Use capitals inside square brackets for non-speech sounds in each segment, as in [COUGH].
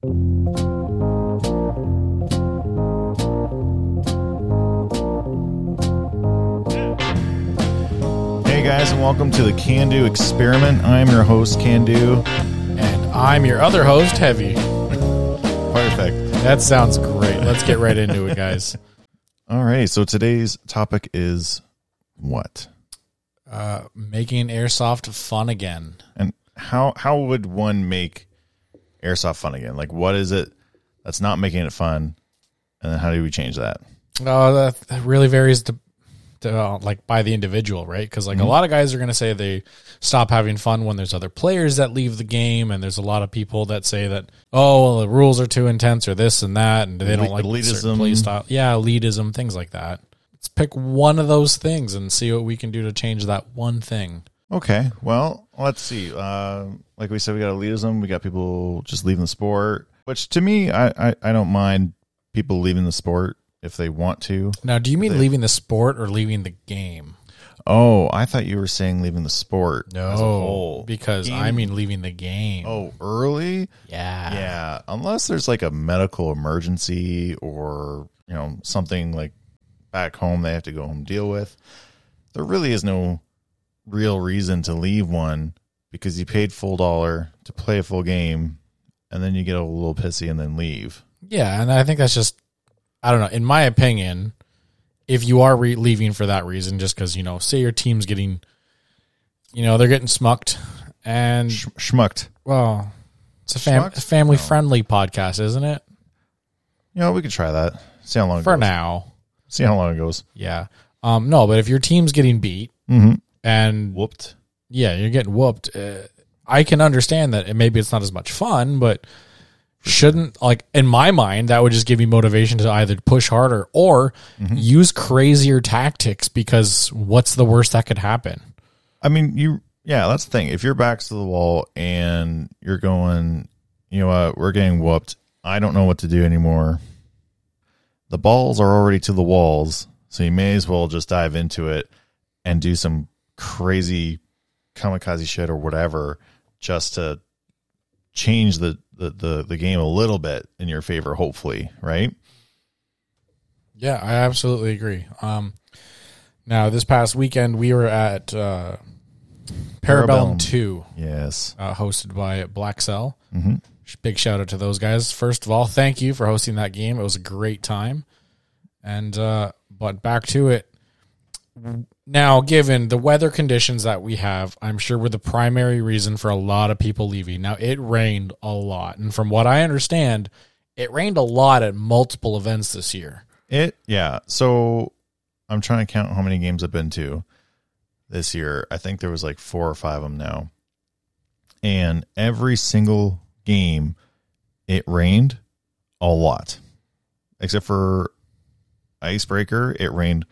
Hey guys, and welcome to the Cando Experiment. I'm your host, Cando. And I'm your other host, Heavy. Perfect. That sounds great. Let's get right into it, guys. [LAUGHS] All right, so today's topic is what? Uh, making airsoft fun again. And how how would one make airsoft fun again? Like, what is it that's not making it fun? And then how do we change that? Oh, that, really varies to, to uh, like by the individual, right? Because like a lot of guys are going to say they stop having fun when there's other players that leave the game, and there's a lot of people that say that oh, well, the rules are too intense or this and that, and they don't like elitism. play style. Yeah, elitism, things like that. Let's pick one of those things and see what we can do to change that one thing. Okay, well, let's see. Uh, like we said, we got elitism. We got people just leaving the sport, which to me, I, I, I don't mind people leaving the sport if they want to. Now, do you mean leaving the sport or leaving the game? Oh, I thought you were saying leaving the sport as a whole. because I mean leaving the game. Oh, early? yeah, Yeah, unless there's like a medical emergency or, you know, something like back home they have to go home and deal with. There really is no real reason to leave one because you paid full dollar to play a full game and then you get a little pissy and then leave. yeah, and I think that's just I don't know. In my opinion, if you are re- leaving for that reason, just because you know, say your team's getting, you know, they're getting smucked, and Sh- schmucked. well, it's a, fam- family friendly podcast, isn't it? You know, we could try that. See how long it For goes. now, See how long it goes. yeah. Um, no, but if your team's getting beat Mm-hmm. And Whooped. yeah, you're getting whooped. Uh, I can understand that. And maybe it's not as much fun, but shouldn't like in my mind that would just give you motivation to either push harder or use crazier tactics because what's the worst that could happen? I mean, you, yeah, that's the thing. If your back's to the wall and you're going, you know what, we're getting whooped. I don't know what to do anymore. The balls are already to the walls, so you may as well just dive into it and do some crazy kamikaze shit or whatever just to change the, the, the, the game a little bit in your favor, hopefully, right? Yeah, I absolutely agree. Um, now this past weekend we were at uh, Parabellum, Parabellum. Two, Yes. uh, hosted by Black Cell. Mm-hmm. Big shout out to those guys. First of all, thank you for hosting that game. It was a great time. And uh but back to it. Now, given the weather conditions that we have, I'm sure were the primary reason for a lot of people leaving. Now, it rained a lot, and from what I understand, it rained a lot at multiple events this year. It yeah. So I'm trying to count how many games I've been to this year. I think there was like four or five of them now. And every single game it rained a lot. Except for Icebreaker, it rained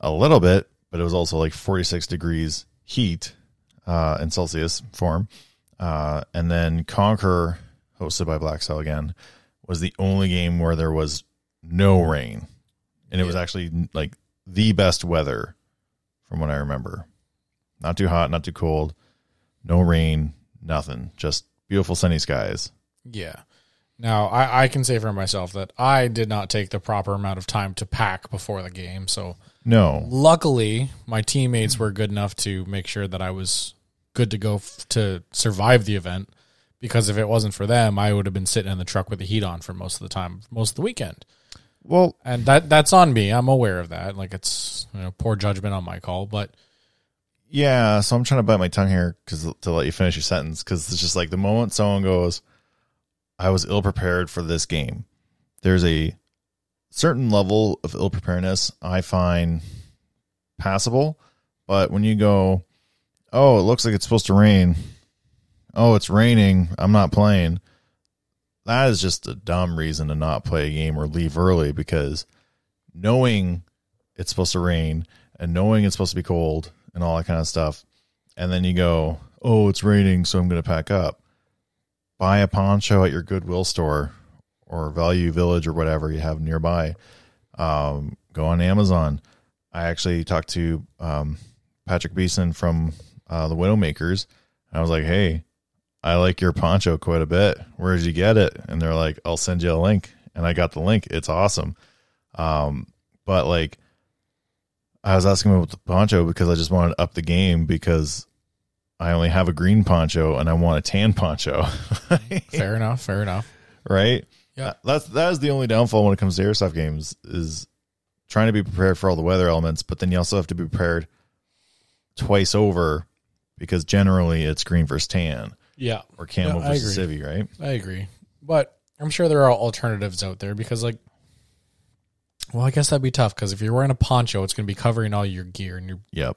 a little bit, but it was also like 46 degrees heat uh, in Celsius form. Uh, and then Conquer, hosted by Black Cell again, was the only game where there was no rain. And it was actually like the best weather from what I remember. Not too hot, not too cold, no rain, nothing. Just beautiful sunny skies. Yeah. Now, I, I can say for myself that I did not take the proper amount of time to pack before the game. So, No. luckily, my teammates were good enough to make sure that I was good to go f- to survive the event. Because if it wasn't for them, I would have been sitting in the truck with the heat on for most of the time, most of the weekend. Well, And that that's on me. I'm aware of that. Like it's you know poor judgment on my call, but yeah, so I'm trying to bite my tongue here cuz to let you finish your sentence cuz it's just like the moment someone goes I was ill prepared for this game. There's a certain level of ill preparedness I find passable, but when you go, "Oh, it looks like it's supposed to rain." Oh, it's raining. I'm not playing. That is just a dumb reason to not play a game or leave early because knowing it's supposed to rain and knowing it's supposed to be cold and all that kind of stuff, and then you go, "Oh, it's raining, so I'm going to pack up." Buy a poncho at your Goodwill store or Value Village or whatever you have nearby. Um, go on Amazon. I actually talked to um, Patrick Beeson from uh, the Widowmakers, and I was like, "Hey, I like your poncho quite a bit. Where did you get it? And they're like, I'll send you a link. And I got the link. It's awesome. Um, but like, I was asking about the poncho because I just wanted to up the game because I only have a green poncho and I want a tan poncho. [LAUGHS] Fair enough. Fair enough. right? Yeah. Uh, that's that is the only downfall when it comes to airsoft games is trying to be prepared for all the weather elements, but then you also have to be prepared twice over because generally it's green versus tan Yeah. or camo Yeah, versus civvy, right? I agree. But I'm sure there are alternatives out there because, like, well, I guess that'd be tough because if you're wearing a poncho, it's going to be covering all your gear and your Yep.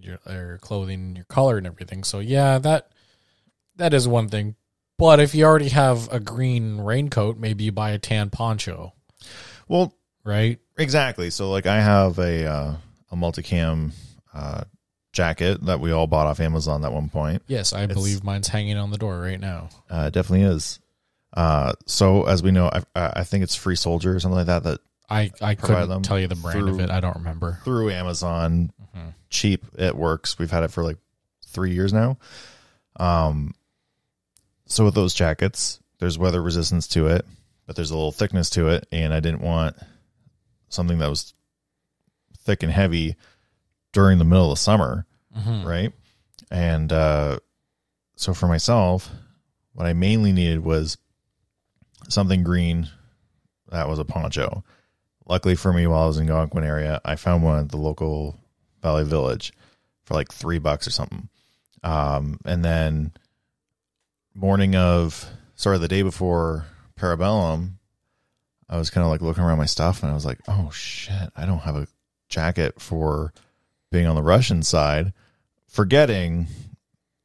your, your clothing, and your color, and everything. So yeah, that that is one thing. But if you already have a green raincoat, maybe you buy a tan poncho, Well, right? exactly. So like I have a uh, a multicam uh, jacket that we all bought off Amazon at one point. Yes, I believe mine's hanging on the door right now. Uh, it definitely is. Uh, so as we know, I, I think it's Free Soldier or something like that that I I couldn't tell you the brand of it. I don't remember. through Amazon, Mhm. cheap. It works. We've had it for like three years now. Um, so with those jackets, there's weather resistance to it, but there's a little thickness to it, and I didn't want something that was thick and heavy during the middle of the summer, Mhm. right? And uh, so for myself, what I mainly needed was something green that was a poncho. Luckily for me, while I was in Algonquin area, I found one at the local Value Village for like three bucks or something. Um, and then morning of, sorry, the day before Parabellum, I was kind of like looking around my stuff and I was like, oh shit, I don't have a jacket for being on the Russian side, forgetting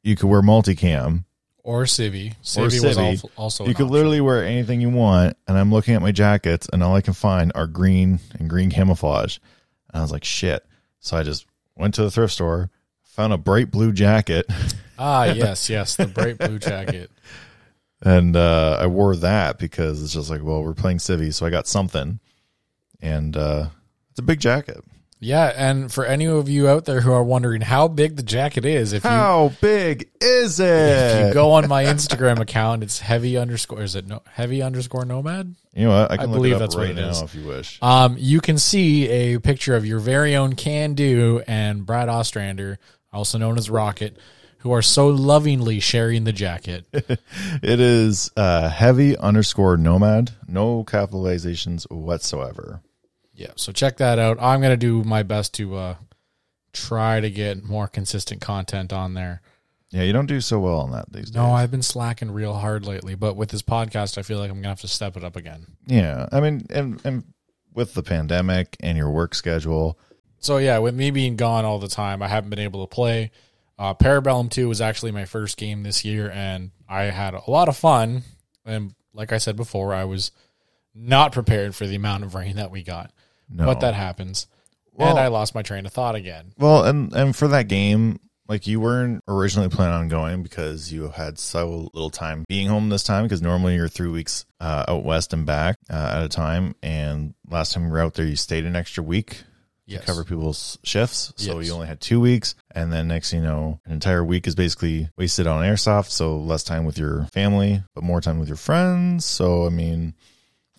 you could wear multicam. Or Civi. Or Civi was al- also You could option. literally wear anything you want, and I'm looking at my jackets, and all I can find are green and green camouflage. And I was like, shit. So I just went to the thrift store, found a bright blue jacket, ah [LAUGHS] yes yes the bright blue jacket. and uh, I wore that because it's just like, well, we're playing Civi, so I got something, and uh, it's a big jacket. Yeah, and for any of you out there who are wondering how big the jacket is, if you How big is if it? you go on my [LAUGHS] Instagram account, it's heavy underscore is it no heavy underscore nomad? You know what? I can I believe that's what right it now is. if you wish. Um, you can see a picture of your very own Cando and Brad Ostrander, also known as Rocket, who are so lovingly sharing the jacket. [LAUGHS] It is uh, heavy underscore nomad, no capitalizations whatsoever. yeah, so check that out. I'm gonna do my best to uh, try to get more consistent content on there. Yeah, you don't do so well on that these days. No, I've been slacking real hard lately, but with this podcast, I feel like I'm gonna have to step it up again. Yeah, I mean, and and with the pandemic and your work schedule, So yeah, with me being gone all the time, I haven't been able to play. Uh, Parabellum Two was actually my first game this year, and I had a lot of fun. And like I said before, I was not prepared for the amount of rain that we got, no. but that happens. Well- and I lost my train of thought again. well, and and for that game, like you weren't originally planning on going because you had so little time being home this time. Because normally you're three weeks uh, out west and back uh, at a time, and last time we were out there, you stayed an extra week Yes. to cover people's shifts. So Yes. you only had two weeks. And then next you know, an entire week is basically wasted on airsoft. So less time with your family, but more time with your friends. So, I mean,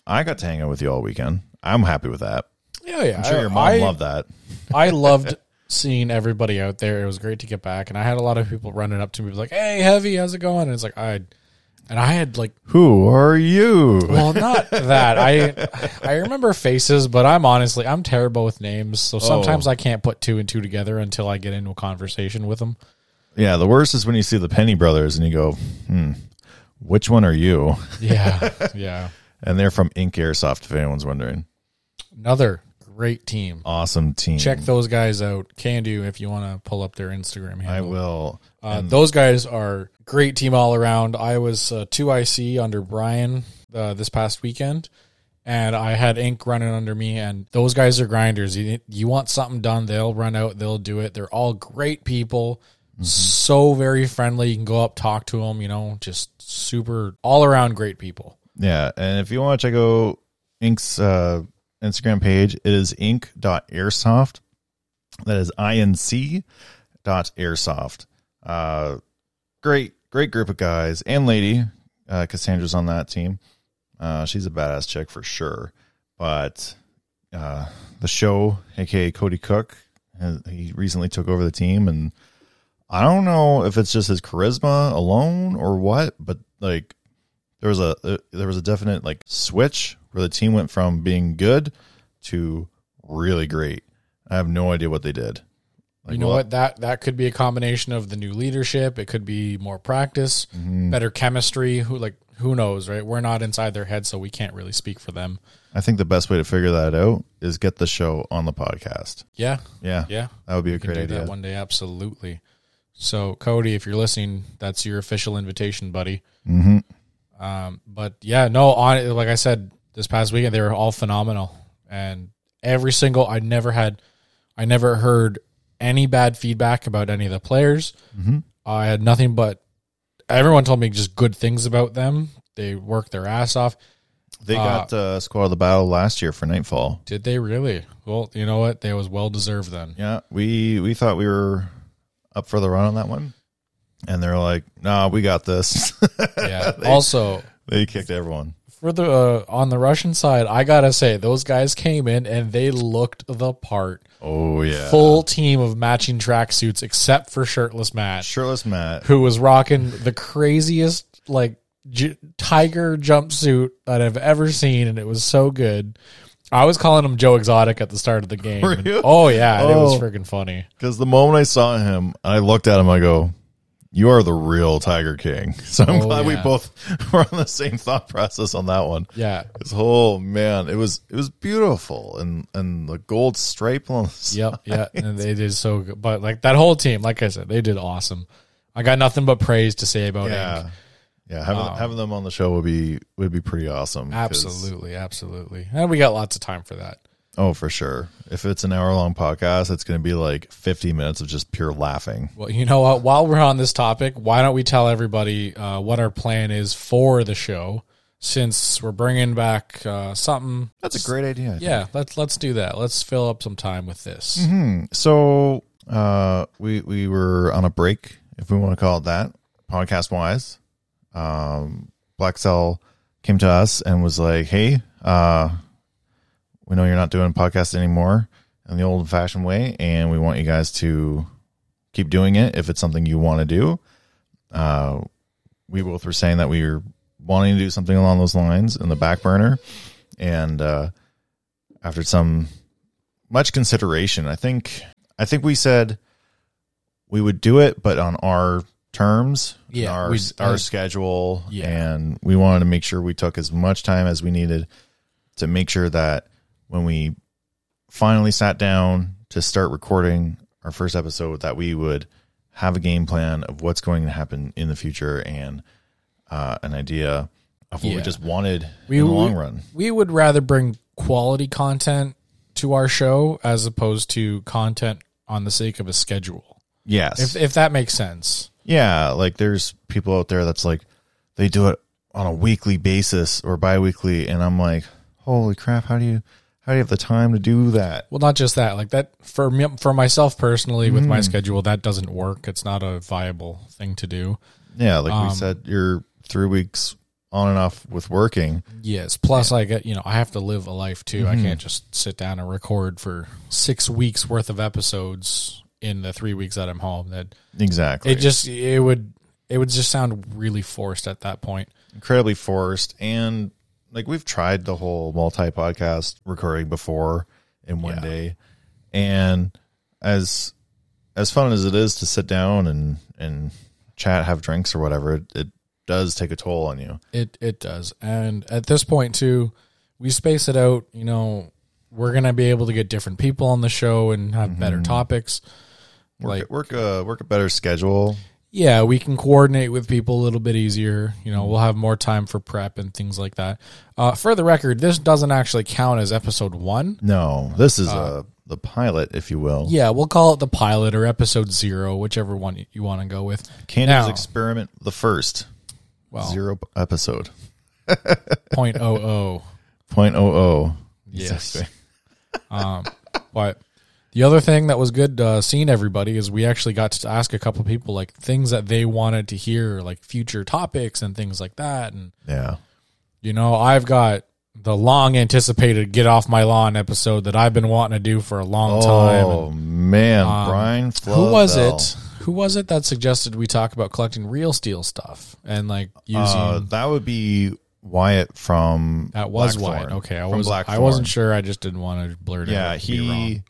I got to hang out with you all weekend. I'm happy with that. Yeah, yeah. I'm sure I- your mom I, loved that. [LAUGHS] I loved [LAUGHS] seeing everybody out there. It was great to get back, and I had a lot of people running up to me like, "Hey, heavy, how's it going?" And it's like I, and I had like Who are you? Well, not [LAUGHS] that. I I remember faces, but I'm honestly I'm terrible with names. So sometimes Oh. I can't put two and two together until I get into a conversation with them. yeah, the worst is when you see the Penny brothers and you go, hmm, which one are you? Yeah, [LAUGHS] yeah. And they're from Inc Airsoft, if anyone's wondering. Another great team. Awesome team. Check those guys out. Cando if you want to pull up their Instagram handle. I will. Uh, those guys are great team all around. I was uh, two IC under Brian uh, this past weekend, and I had Inc running under me. And those guys are grinders. You, you want something done, they'll run out, they'll do it. They're all great people, so very friendly. You can go up, talk to them. You know, just super all around great people. Yeah, and if you want to check out Ink's uh, Instagram page, it is inc.airsoft. That is inc dot airsoft. Uh, great, great group of guys and lady. Uh, Cassandra's on that team. Uh, she's a badass chick for sure. But uh, the show, aka Cody Cook, he recently took over the team, and I don't know if it's just his charisma alone or what, but like there was a uh, there was a definite like switch where the team went from being good to really great. I have no idea what they did. Like, you know well, what? That that could be a combination of the new leadership. It could be more practice, Mm-hmm. better chemistry. Who like who knows, right? We're not inside their head, so we can't really speak for them. I think the best way to figure that out is get the show on the podcast. Yeah, Yeah, yeah. that would be a We can great do idea. that one day, absolutely. So, Cody, if you're listening, that's your official invitation, buddy. hmm Um, but yeah, no, on like I said this past weekend, they were all phenomenal, and every single I never had, I never heard any bad feedback about any of the players. hmm I had nothing but everyone told me just good things about them. They worked their ass off. They Uh, got uh, Squad of the Battle last year for Nightfall. Did they really? Well, you know what? They was well deserved then. Yeah, we we thought we were up for the run on that one, and they're like, "Nah, we got this." [LAUGHS] Yeah. they, also, they kicked everyone. For the uh, on the Russian side, I gotta say those guys came in and they looked the part. Oh yeah, Full team of matching tracksuits, except for shirtless Matt, shirtless Matt. who was rocking the craziest like j- tiger jumpsuit that I've ever seen, and it was so good. I was calling him Joe Exotic at the start of the game. Were [LAUGHS] and- you? oh yeah, it was Oh. freaking funny. Because the moment I saw him, I looked at him. I go, "You are the real Tiger King." [LAUGHS] So I'm Oh, glad we both [LAUGHS] were on the same thought process on that one. Yeah. This whole man, it was it was beautiful, and and the gold stripe on. The Yep, yeah, [LAUGHS] and they did so good. But like that whole team, like I said, they did awesome. I got nothing but praise to say about yeah, Inc. yeah. Having Um, having them on the show would be would be pretty awesome. Absolutely, absolutely, and we got lots of time for that. Oh, for sure. If it's an hour long podcast, it's going to be like 50 minutes of just pure laughing. Well, you know what? While we're on this topic, why don't we tell everybody uh, what our plan is for the show? Since we're bringing back uh, something, That's a great idea. I think. yeah. Let's let's do that. Let's fill up some time with this. Hmm. So, uh, we we were on a break, if we want to call it that, podcast wise. Um, Black Cell came to us and was like, "Hey, uh, we know you're not doing podcast anymore in the old fashioned way, and we want you guys to keep doing it if it's something you want to do." Uh, we both were saying that we were wanting to do something along those lines in the back burner, and uh, after some much consideration. I think I think we said we would do it, but on our terms, Yeah, our our schedule, yeah. and we wanted to make sure we took as much time as we needed to make sure that when we finally sat down to start recording our first episode, that we would have a game plan of what's going to happen in the future and uh, an idea of what Yeah. we just wanted We- in the long run. We would rather bring quality content to our show as opposed to content on the sake of a schedule. Yes, If if that makes sense. Yeah, like there's people out there that's like they do it on a weekly basis or bi-weekly and I'm like, "Holy crap, how do you how do you have the time to do that?" Well, not just that. Like that for me, for myself personally, with Mm. my schedule, that doesn't work. It's not a viable thing to do. Yeah, like Um, we said you're 3 weeks on and off with working. Yes. Plus, I get you know I have to live a life too. Mm-hmm. I can't just sit down and record for six weeks worth of episodes in the three weeks that I'm home. That Exactly. it just it would it would just sound really forced at that point. incredibly forced and like we've tried the whole multi-podcast recording before in one Yeah. day and as as fun as it is to sit down and and chat have drinks or whatever it, it does take a toll on you It it does, and at this point too, we space it out. You know, we're gonna be able to get different people on the show and have better Mm-hmm. topics. work, Like work a work a better schedule yeah, we can coordinate with people a little bit easier. You know, we'll have more time for prep and things like that. Uh, for the record, this doesn't actually count as episode one. no this is uh, the pilot if you will Yeah, we'll call it the pilot or episode zero, whichever one you want to go with. Canada's experiment the first Well, zero episode [LAUGHS] point oh oh. point oh oh Yes. Um, but The other thing that was good uh, seeing everybody is we actually got to ask a couple people like things that they wanted to hear, like future topics and things like that. And Yeah. you know, I've got the long anticipated "Get Off My Lawn" episode that I've been wanting to do for a long time. Oh man, Um, Brian Who was Flavel. it? Who was it that suggested we talk about collecting real steel stuff and like using? Uh, that would be Wyatt from that was Blackthorn. why. Okay, I was I wasn't sure. I just didn't want to blurt it. Yeah, out. to be wrong. he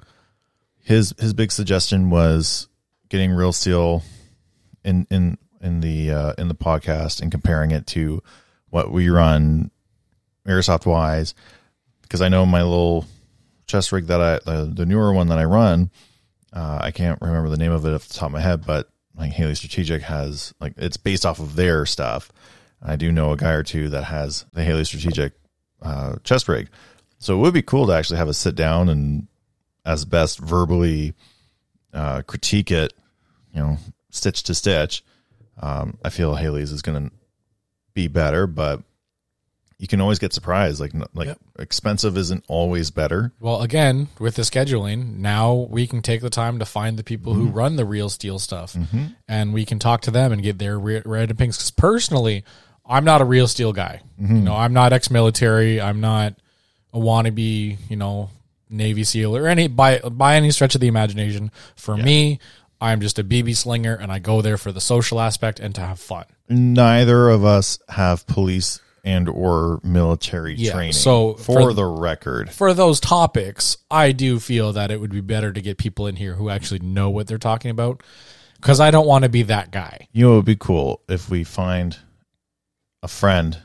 his his big suggestion was getting real steel in in in the uh, in the podcast and comparing it to what we run airsoft wise because I know my little chest rig that I the, the newer one that I run uh, I can't remember the name of it off the top of my head but like Haley Strategic has like it's based off of their stuff. I do know a guy or two that has the Haley Strategic uh, chest rig. So it would be cool to actually have a sit down and as best verbally uh, critique it, you know, stitch to stitch. Um, I feel Haley's is going to be better, but you can always get surprised. Like, like Yep. expensive isn't always better. Well, again, with the scheduling, now we can take the time to find the people who run the real steel stuff, and we can talk to them and get their red and pinks. Because personally, I'm not a real steel guy. You know, I'm not ex-military. I'm not a wannabe. You know, Navy SEAL or any by by any stretch of the imagination. For me, I'm just a BB slinger, and I go there for the social aspect and to have fun. Neither of us have police and or military Yeah, training. so for, for- the record, for those topics, I do feel that it would be better to get people in here who actually know what they're talking about. Because I don't want to be that guy. you know, it would be cool if we find a friend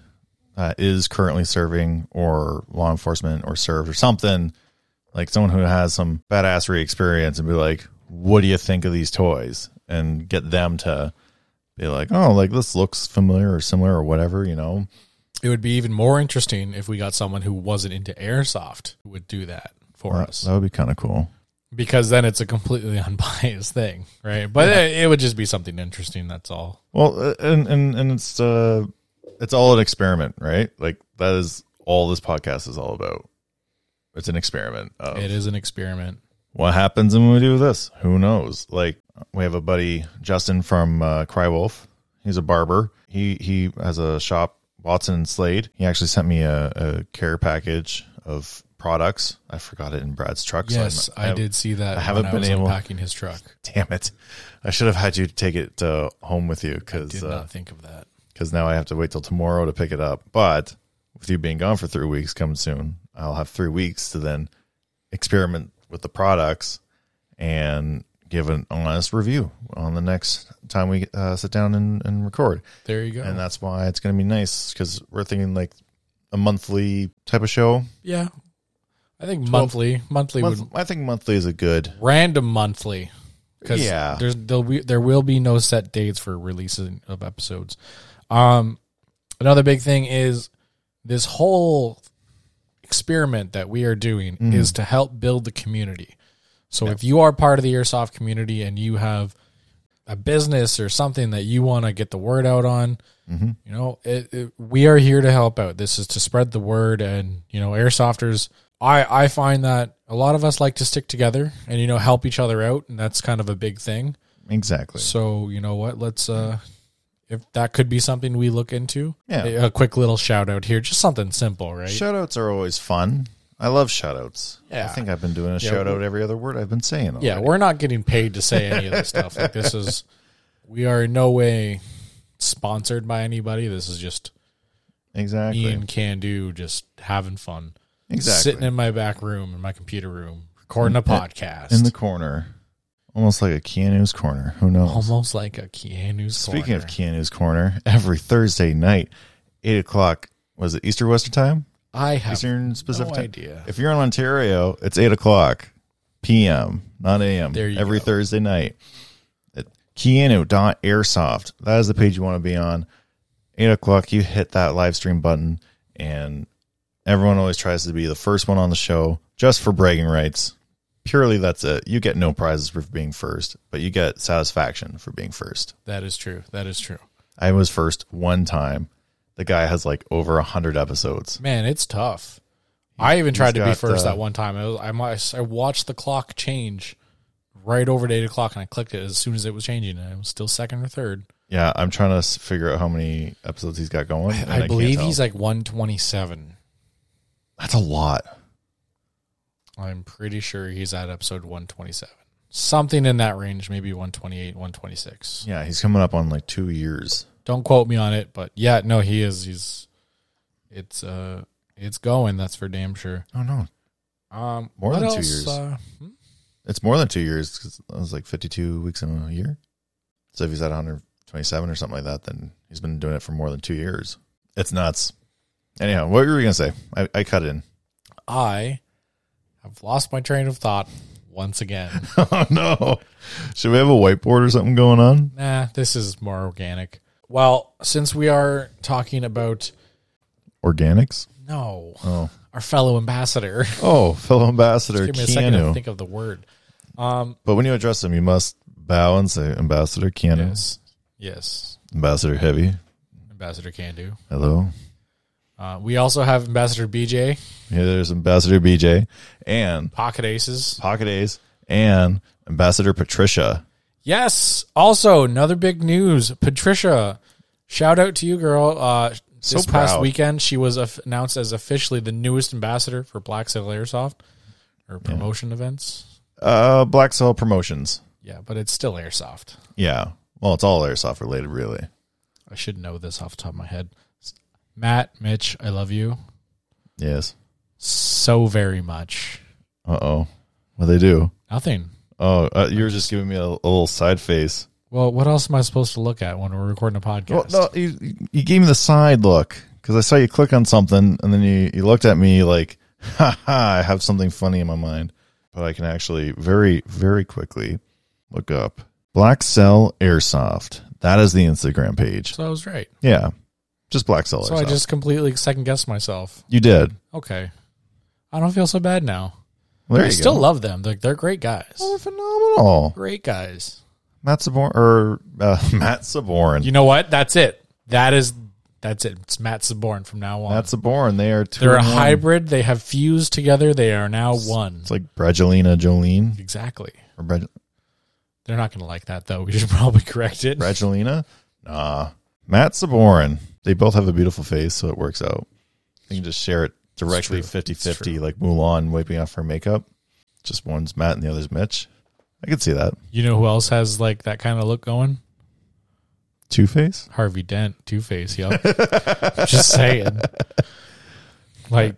that is currently serving or law enforcement or served or something like someone who has some badassery experience and be like, what do you think of these toys? And get them to be like, oh, like this looks familiar or similar or whatever, you know? It would be even more interesting if we got someone who wasn't into airsoft who would do that for That, us. that would be kind of cool. Because then it's a completely [LAUGHS] unbiased thing, right? But it, it would just be something interesting. That's all. Well, uh, and, and, and it's, uh, it's all an experiment, right? Like that is all this podcast is all about. It's an experiment of It is an experiment. what happens when we do this? Who knows? Like we have a buddy Justin from uh, Crywolf. He's a barber. He he has a shop, Watson and Slade. He actually sent me a, a care package of products. I forgot it in Brad's truck. so Yes, I'm- I did see that. I haven't been was able- unpacking his truck. [LAUGHS] Damn it! I should have had you take it uh, home with you because Did uh, not think of that. because now I have to wait till tomorrow to pick it up. But with you being gone for three weeks coming soon, I'll have three weeks to then experiment with the products and give an honest review on the next time we uh, sit down and, and record. There you go. And that's why it's going to be nice because we're thinking like a monthly type of show. yeah, I think monthly. Monthly would I think monthly is a good. random monthly because Yeah. there's there'll be, there will be no set dates for releasing of episodes um another big thing is this whole experiment that we are doing is to help build the community. So if you are part of the airsoft community and you have a business or something that you want to get the word out on you know it, it, we are here to help out. This is to spread the word and you know airsofters i i find that a lot of us like to stick together and you know help each other out and that's kind of a big thing. Exactly. so you know what? Let's uh if that could be something we look into Yeah. a, quick little shout out here just something simple right Shout outs are always fun. I love shout outs. Yeah. I think I've been doing a Yeah, shout out every other word I've been saying. yeah we're not getting paid to say any of this stuff like this is [LAUGHS] we are in no way sponsored by anybody this is just exactly. me and Cando just having fun Exactly. sitting in my back room in my computer room recording a podcast in the corner, almost like a Keanu's corner. Who knows? almost like a Keanu's corner. Speaking corner. of Keanu's corner, [LAUGHS] every Thursday night, eight o'clock. Was it Easter Western time? I have Eastern Pacific no time. idea. If you're in Ontario, it's eight o'clock p.m. not a.m. There you every go. Thursday night. At Keanu.airsoft. That is the page you want to be on. Eight o'clock, you hit that live stream button, and everyone always tries to be the first one on the show just for bragging rights. Purely that's it. You get no prizes for being first, but you get satisfaction for being first. That is true. That is true. I was first one time. The guy has like over a hundred episodes. Man, it's tough. I even tried to be got, first uh, that one time. I, was, I, I watched the clock change right over to eight o'clock, and I clicked it as soon as it was changing, and I was still second or third. Yeah, I'm trying to figure out how many episodes he's got going. I, can't believe he's like one twenty seven. That's a lot. I'm pretty sure he's at episode one twenty seven, something in that range, maybe one twenty eight, one twenty six. Yeah, he's coming up on like two years. Don't quote me on it, but yeah, no, he is. He's it's uh it's going. That's for damn sure. Oh no, Um, More than two years. Uh, it's more than two years because it was like 52 weeks in a year. So if he's at 127 or something like that, then he's been doing it for more than two years. It's nuts. Anyhow, what were you gonna say? I, I cut in. I have lost my train of thought once again. [LAUGHS] oh no! Should we have a whiteboard or something going on? nah, this is more organic. Well, since we are talking about Organics. no, Oh, our fellow ambassador, oh, fellow [LAUGHS] ambassador give me a second to Keanu. think of the word. Um, But when you address him, you must bow and say, "Ambassador Keanu, yes, yes, Ambassador Heavy, Ambassador Cando. hello." Uh, we also have Ambassador BJ, Yeah, there's Ambassador BJ and Pocket Aces. Pocket Ace and Ambassador Patricia. Yes. Also, another big news. Patricia, shout out to you, girl. Uh, So this past proud. weekend, she was of- announced as officially the newest ambassador for Black Cell Airsoft or promotion events. Uh, Black Cell Promotions. Yeah, but it's still airsoft. Yeah. Well, it's all airsoft related, really. I should know this off the top of my head. Matt, Mitch, I love you Yes. so very much. Uh oh. What they do? Nothing. Oh, uh, you were just giving me a, a little side face. Well, what else am I supposed to look at when we're recording a podcast? Well, no, you, you gave me the side look because I saw you click on something and then you, you looked at me like, [LAUGHS] ha ha, I have something funny in my mind. But I can actually very, very quickly look up Black Cell Airsoft. That is the Instagram page. So I was right. Yeah. Just Black Cell So. I just completely second guessed myself. you did. Okay. I don't feel so bad now. Well, I still go. love them. They're, they're great guys. They're phenomenal. Great guys. Matt Saborn or uh, [LAUGHS] Matt Saborn. You know what? That's it. That is that's it. It's Matt Saborn from now on. Matt Saborn. They are 2 They're a hybrid. They have fused together. They are now one. It's like Bradgelina Jolene Exactly. or Brad, They're not going to like that though. [LAUGHS] We should probably correct it. Bradgelina. Nah, Matt Saborn. They both have a beautiful face, so it works out. You can just share it directly true. 50-50, like Mulan wiping off her makeup. Just one's Matt and the other's Mitch. I could see that. You know who else has like that kind of look going? Two Face. Harvey Dent, Two Face. Yep. [LAUGHS] Just saying. Like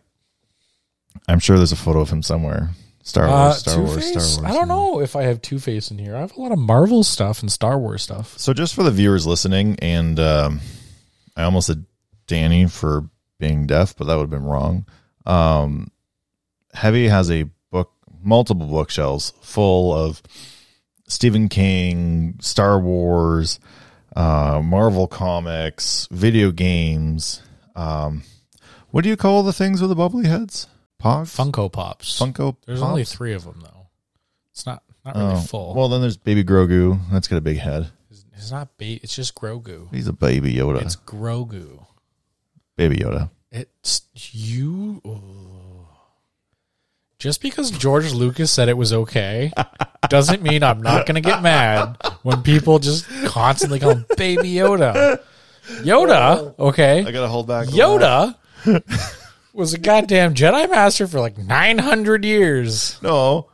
I'm sure there's a photo of him somewhere. Star Wars. uh, Star Two Wars. Star Wars. I don't know if I have Two Face in here. I have a lot of Marvel stuff and Star Wars stuff. So just for the viewers listening, and um, I almost said Danny for being deaf, but that would have been wrong. Um, Heavy has a book, multiple bookshelves full of Stephen King, Star Wars, uh, Marvel comics, video games. Um, what do you call the things with the bubbly heads? Pogs, Funko Pops. Funko. There's Pops? only three of them though. It's not not really Oh, full. Well, then there's Baby Grogu. That's got a big head. It's, it's not ba- It's just Grogu. He's a baby Yoda. It's Grogu. baby Yoda. It's you. oh. Just because George Lucas said it was okay [LAUGHS] doesn't mean I'm not going to get mad when people just constantly call him Baby Yoda. Yoda, okay. I gotta hold back. Yoda [LAUGHS] was a goddamn Jedi Master for like 900 years. No,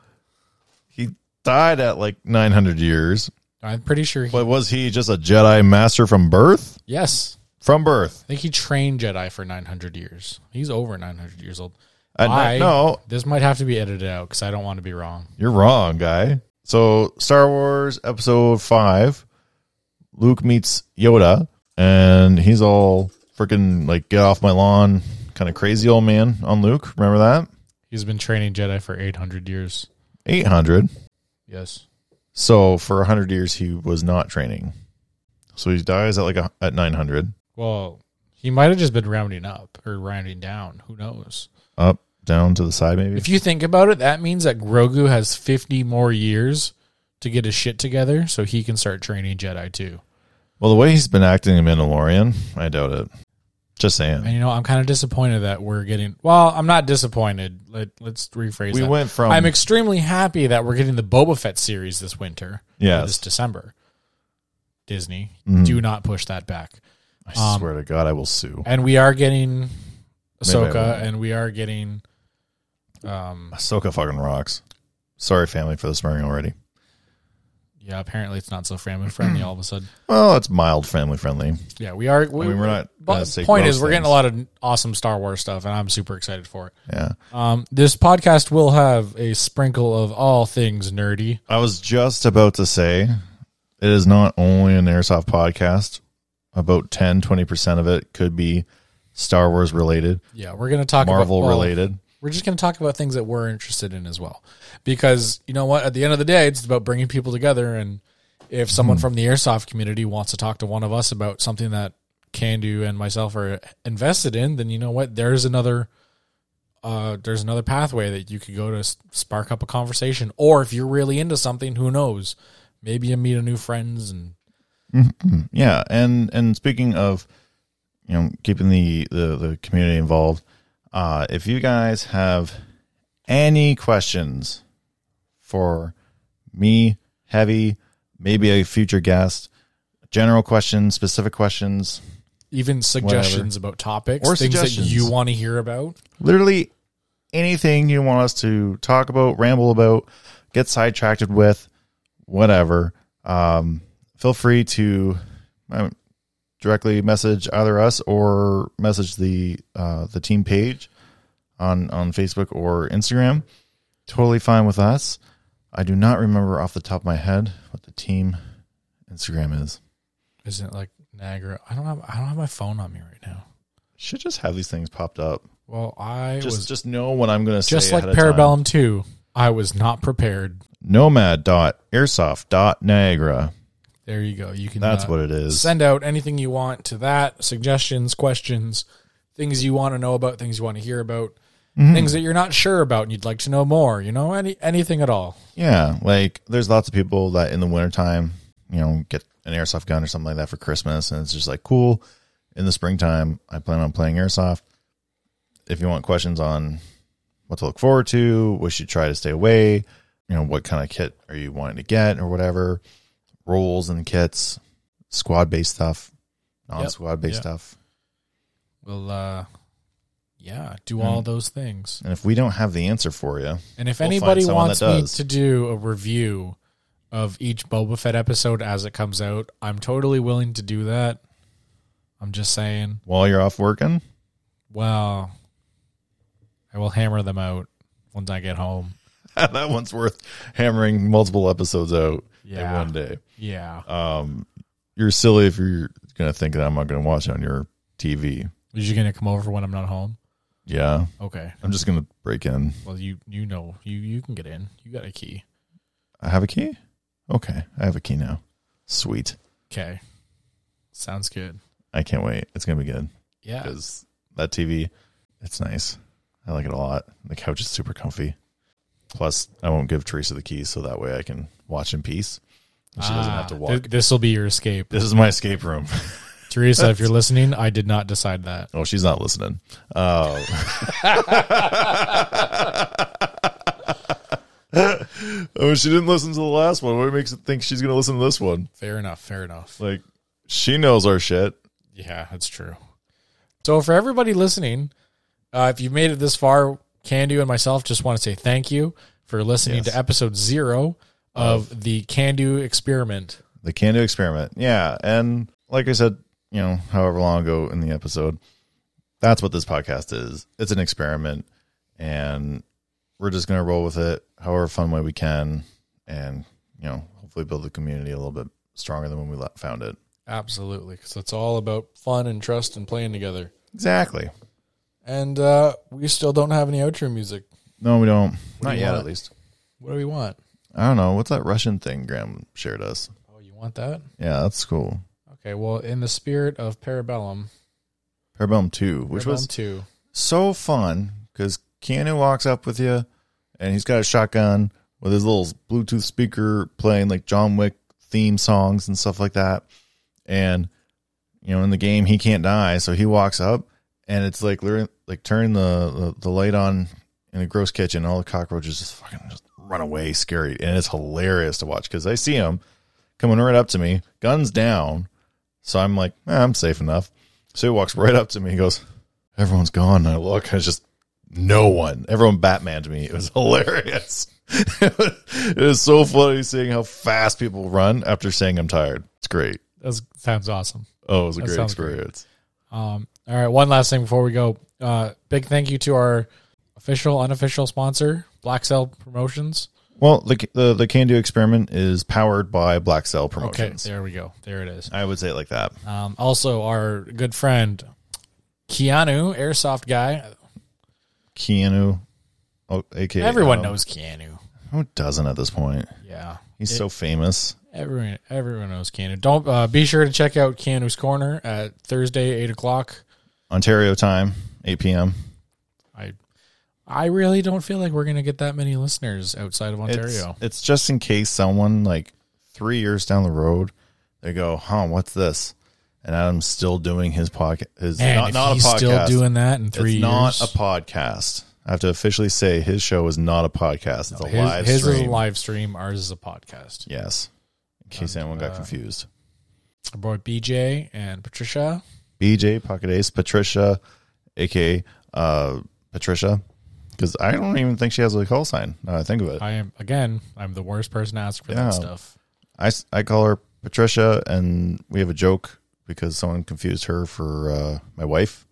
he died at like 900 years. I'm pretty sure he. But was he just a Jedi master from birth? Yes. From birth. I think he trained Jedi for 900 years. He's over 900 years old. Uh, I, no, This might have to be edited out because I don't want to be wrong. you're wrong, guy. So Star Wars Episode Five, Luke meets Yoda, and he's all freaking like get off my lawn, kind of crazy old man on Luke. Remember that? He's been training Jedi for 800 years. 800. Yes. So for 100 years he was not training. So he dies at like a, at 900. Well, he might have just been rounding up or rounding down. Who knows? Up, down to the side, maybe. If you think about it, that means that Grogu has 50 more years to get his shit together so he can start training Jedi too. Well, the way he's been acting in Mandalorian, I doubt it. Just saying. And you know, I'm kind of disappointed that we're getting. Well, I'm not disappointed. Let, let's rephrase. We that. went from I'm extremely happy that we're getting the Boba Fett series this winter. Yeah, this December. Disney, Mhm. do not push that back. I um, swear to God, I will sue. And we are getting Ahsoka, and we are getting. Um. Ahsoka fucking rocks. Sorry, family, for the swearing already. Yeah. Apparently, it's not so family friendly. all of a sudden. [CLEARS THROAT] Well, it's mild family friendly. Yeah, we are. We, I mean, we're not. But the point is, we're getting a lot of awesome Star Wars stuff, and I'm super excited for it. Yeah. Um, this podcast will have a sprinkle of all things nerdy. I was just about to say it is not only an airsoft podcast. About 10 20% of it could be Star Wars related, Yeah, we're gonna talk Marvel about, well, related. We're just gonna talk about things that we're interested in as well, because you know what? At the end of the day, it's about bringing people together. And if someone from the airsoft community wants to talk to one of us about something that Cando and myself are invested in, then you know what? There's another. Uh, there's another pathway that you could go to spark up a conversation, or if you're really into something, who knows? Maybe you meet a new friends and Yeah, and and speaking of, you know, keeping the the, the community involved, uh, if you guys have any questions for me, heavy, maybe a future guest, general questions, specific questions, even suggestions about topics, Or things that you want to hear about. literally anything you want us to talk about, ramble about, get sidetracked with, whatever. Um, feel free to um, directly message either us or message the uh, the team page on on Facebook or Instagram. Totally fine with us. I do not remember off the top of my head what the team Instagram is. Isn't it like Niagara? I don't have I don't have my phone on me right now. Should just have these things popped up. Well, I Just was just know what I'm going to say. just like ahead of time. Parabellum 2. I was not prepared. nomad.airsoft.niagara. There you go. You can That's uh, what it is. send out anything you want to that, suggestions, questions, things you want to know about, things you want to hear about, Mm-hmm. things that you're not sure about and you'd like to know more, you know, any anything at all. Yeah, like there's lots of people that in the wintertime, you know, get an airsoft gun or something like that for Christmas, and it's just like cool. In the springtime, I plan on playing airsoft. If you want questions on what to look forward to, what you should try to stay away, you know, what kind of kit are you wanting to get or whatever, roles and kits, squad based stuff, non squad based Yep. stuff. We'll uh yeah, do all those things. And if we don't have the answer for you, And if We'll anybody wants me to do a review of each Boba Fett episode as it comes out, I'm totally willing to do that. I'm just saying, while you're off working, well, I will hammer them out once I get home. [LAUGHS] that one's worth hammering multiple episodes out Yeah. in one day. Yeah. Um, you're silly if you're gonna think that I'm not gonna watch it on your TV. Is you going to come over when I'm not home? Yeah, Okay. I'm just gonna break in. Well, you you know, you you can get in. You got a key. I have a key. Okay, I have a key now. Sweet. Okay. Sounds good. I can't wait. It's gonna be good Yeah. because that TV, it's nice. I like it a lot. The couch is super comfy. Plus, I won't give Teresa the keys so that way I can watch in peace. She doesn't have to walk. this will Ah, be your escape. this is my escape room. [LAUGHS] Teresa, if you're listening, I did not decide that. Oh, she's not listening. Uh, [LAUGHS] oh, she didn't listen to the last one. What makes it think she's going to listen to this one? Fair enough. Fair enough. Like, she knows our shit. Yeah, that's true. So for everybody listening, uh, if you've made it this far, Cando and myself just want to say thank you for listening Yes. to episode zero of the Cando experiment. The Cando experiment. Yeah. And like I said, you know, however long ago in the episode, that's what this podcast is. It's an experiment. And we're just going to roll with it however fun way we can. And, you know, hopefully build the community a little bit stronger than when we found it. Absolutely, because it's all about fun and trust and playing together. Exactly. And uh, we still don't have any outro music. No, we don't. do Not you yet, want? at least. What do we want? I don't know. What's that Russian thing Graham shared us? Oh, you want that? Yeah, that's cool. Okay. Well, in the spirit of Parabellum, Parabellum 2, which Parabellum was two. so fun because Keanu walks up with you and he's got a shotgun with his little Bluetooth speaker playing like John Wick theme songs and stuff like that. And, you know, in the game, he can't die, so he walks up, and it's like like turning the, the the light on in a gross kitchen. All the cockroaches just fucking just run away, scary, and it's hilarious to watch because I see him coming right up to me, guns down. So I'm like, eh, I'm safe enough. So he walks right up to me. He goes, "Everyone's gone." And I look, and it's just no one. Everyone Batmaned me. It was [LAUGHS] hilarious. it was so funny seeing how fast people run after saying I'm tired. It's great. That sounds awesome. Oh, it was a That great sounds great. experience. Um, all right, one last thing before we go. Uh, big thank you to our official, unofficial sponsor, Black Cell Promotions. Well, the the the Cando experiment is powered by Black Cell Promotions. Okay, there we go. There it is. I would say it like that. Um, also, our good friend Keanu, Airsoft guy. Keanu, oh, aka Everyone knows Keanu. Who doesn't at this point? Yeah, He's It- so famous. everyone. Everyone knows Keanu. Don't uh, be sure to check out Keanu's Corner at Thursday, eight o'clock. Ontario time, 8 p.m. I, really don't feel like we're gonna get that many listeners outside of Ontario. it's just in case someone like three years down the road, they go, "Huh, what's this?" And Adam's still doing his podcast. His Man, not, not a podcast. still doing that in three it's not a podcast. I have to officially say his show is not a podcast. It's a his, live his is a live stream. Ours is a podcast. Yes, in case anyone got uh, confused. Our boy BJ and Patricia. BJ Pocket Ace Patricia, aka uh, Patricia, because I don't even think she has a call sign. Now I think of it, I am again. I'm the worst person to ask for Yeah. that stuff. I, s- I call her Patricia, and we have a joke because someone confused her for uh, my wife.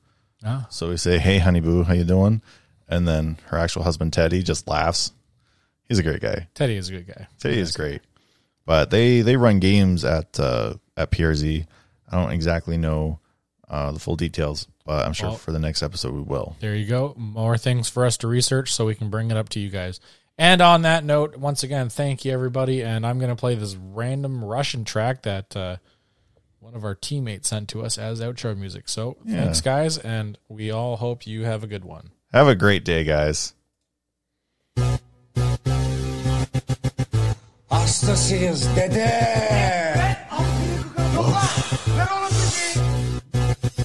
Ah, So we say, "Hey, honey boo, how you doing?" And then her actual husband Teddy just laughs. He's a great guy. Teddy is a good guy. Teddy is great, but they they run games at uh, at PRZ. I don't exactly know uh, the full details, but I'm sure Well- for the next episode we will. There you go. More things for us to research so we can bring it up to you guys. And on that note, once again, thank you everybody. And I'm going to play this random Russian track that uh, one of our teammates sent to us as outro music. So Yeah. thanks, guys. And we all hope you have a good one. Have a great day, guys. Hastasıyız dede.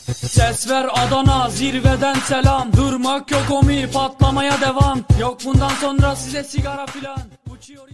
Ses ver Adana zirveden selam. Durmak yok omi patlamaya devam. Yok bundan sonra size sigara filan. Uçuyor